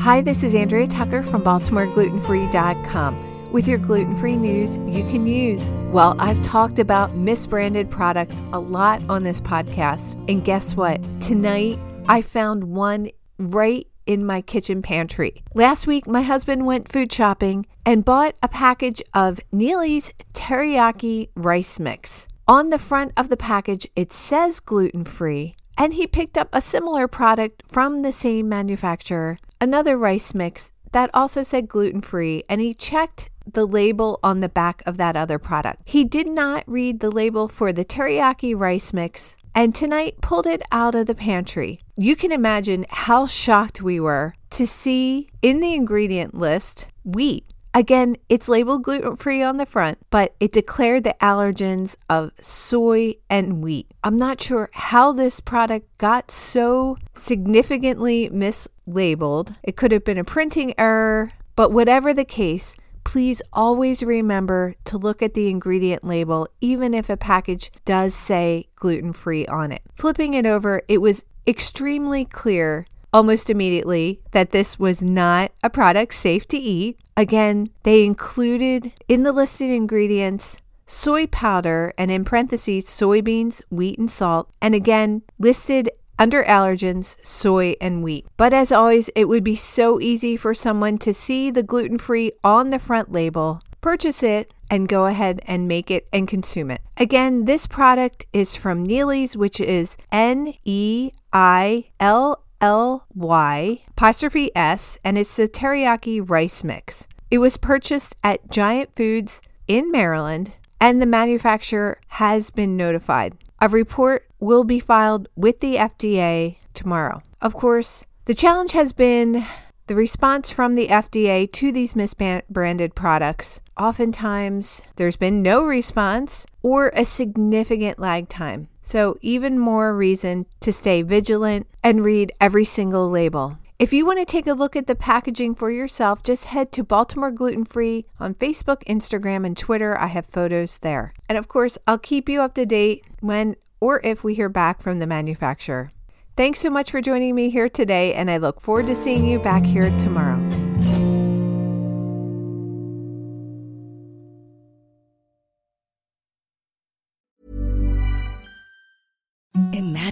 Hi, this is Andrea Tucker from BaltimoreGlutenFree.com with your gluten free news you can use. Well, I've talked about misbranded products a lot on this podcast. And guess what? Tonight, I found one right in my kitchen pantry. Last week, my husband went food shopping and bought a package of Neilly's Teriyaki Rice Mix. On the front of the package, it says gluten free, and he picked up a similar product from the same manufacturer, another rice mix that also said gluten free, and he checked the label on the back of that other product. He did not read the label for the teriyaki rice mix and tonight pulled it out of the pantry. You can imagine how shocked we were to see in the ingredient list wheat. Again, it's labeled gluten free on the front, but it declared the allergens of soy and wheat. I'm not sure how this product got so significantly mislabeled. It could have been a printing error, but whatever the case, please always remember to look at the ingredient label, even if a package does say gluten free on it. Flipping it over, it was extremely clear almost immediately that this was not a product safe to eat. Again, they included in the listed ingredients soy powder and in parentheses soybeans, wheat, and salt, and again listed under allergens, soy and wheat. But as always, it would be so easy for someone to see the gluten free on the front label, purchase it, and go ahead and make it and consume it. Again, this product is from Neilly's, which is N E I L L Y apostrophe S, and it's the teriyaki rice mix. It was purchased at Giant Foods in Maryland, and the manufacturer has been notified. A report will be filed with the FDA tomorrow. Of course, the challenge has been the response from the FDA to these misbranded products. Oftentimes, there's been no response or a significant lag time. So, even more reason to stay vigilant and read every single label. If you want to take a look at the packaging for yourself, just head to Baltimore Gluten Free on Facebook, Instagram, and Twitter. I have photos there. And of course, I'll keep you up to date when or if we hear back from the manufacturer. Thanks so much for joining me here today, and I look forward to seeing you back here tomorrow.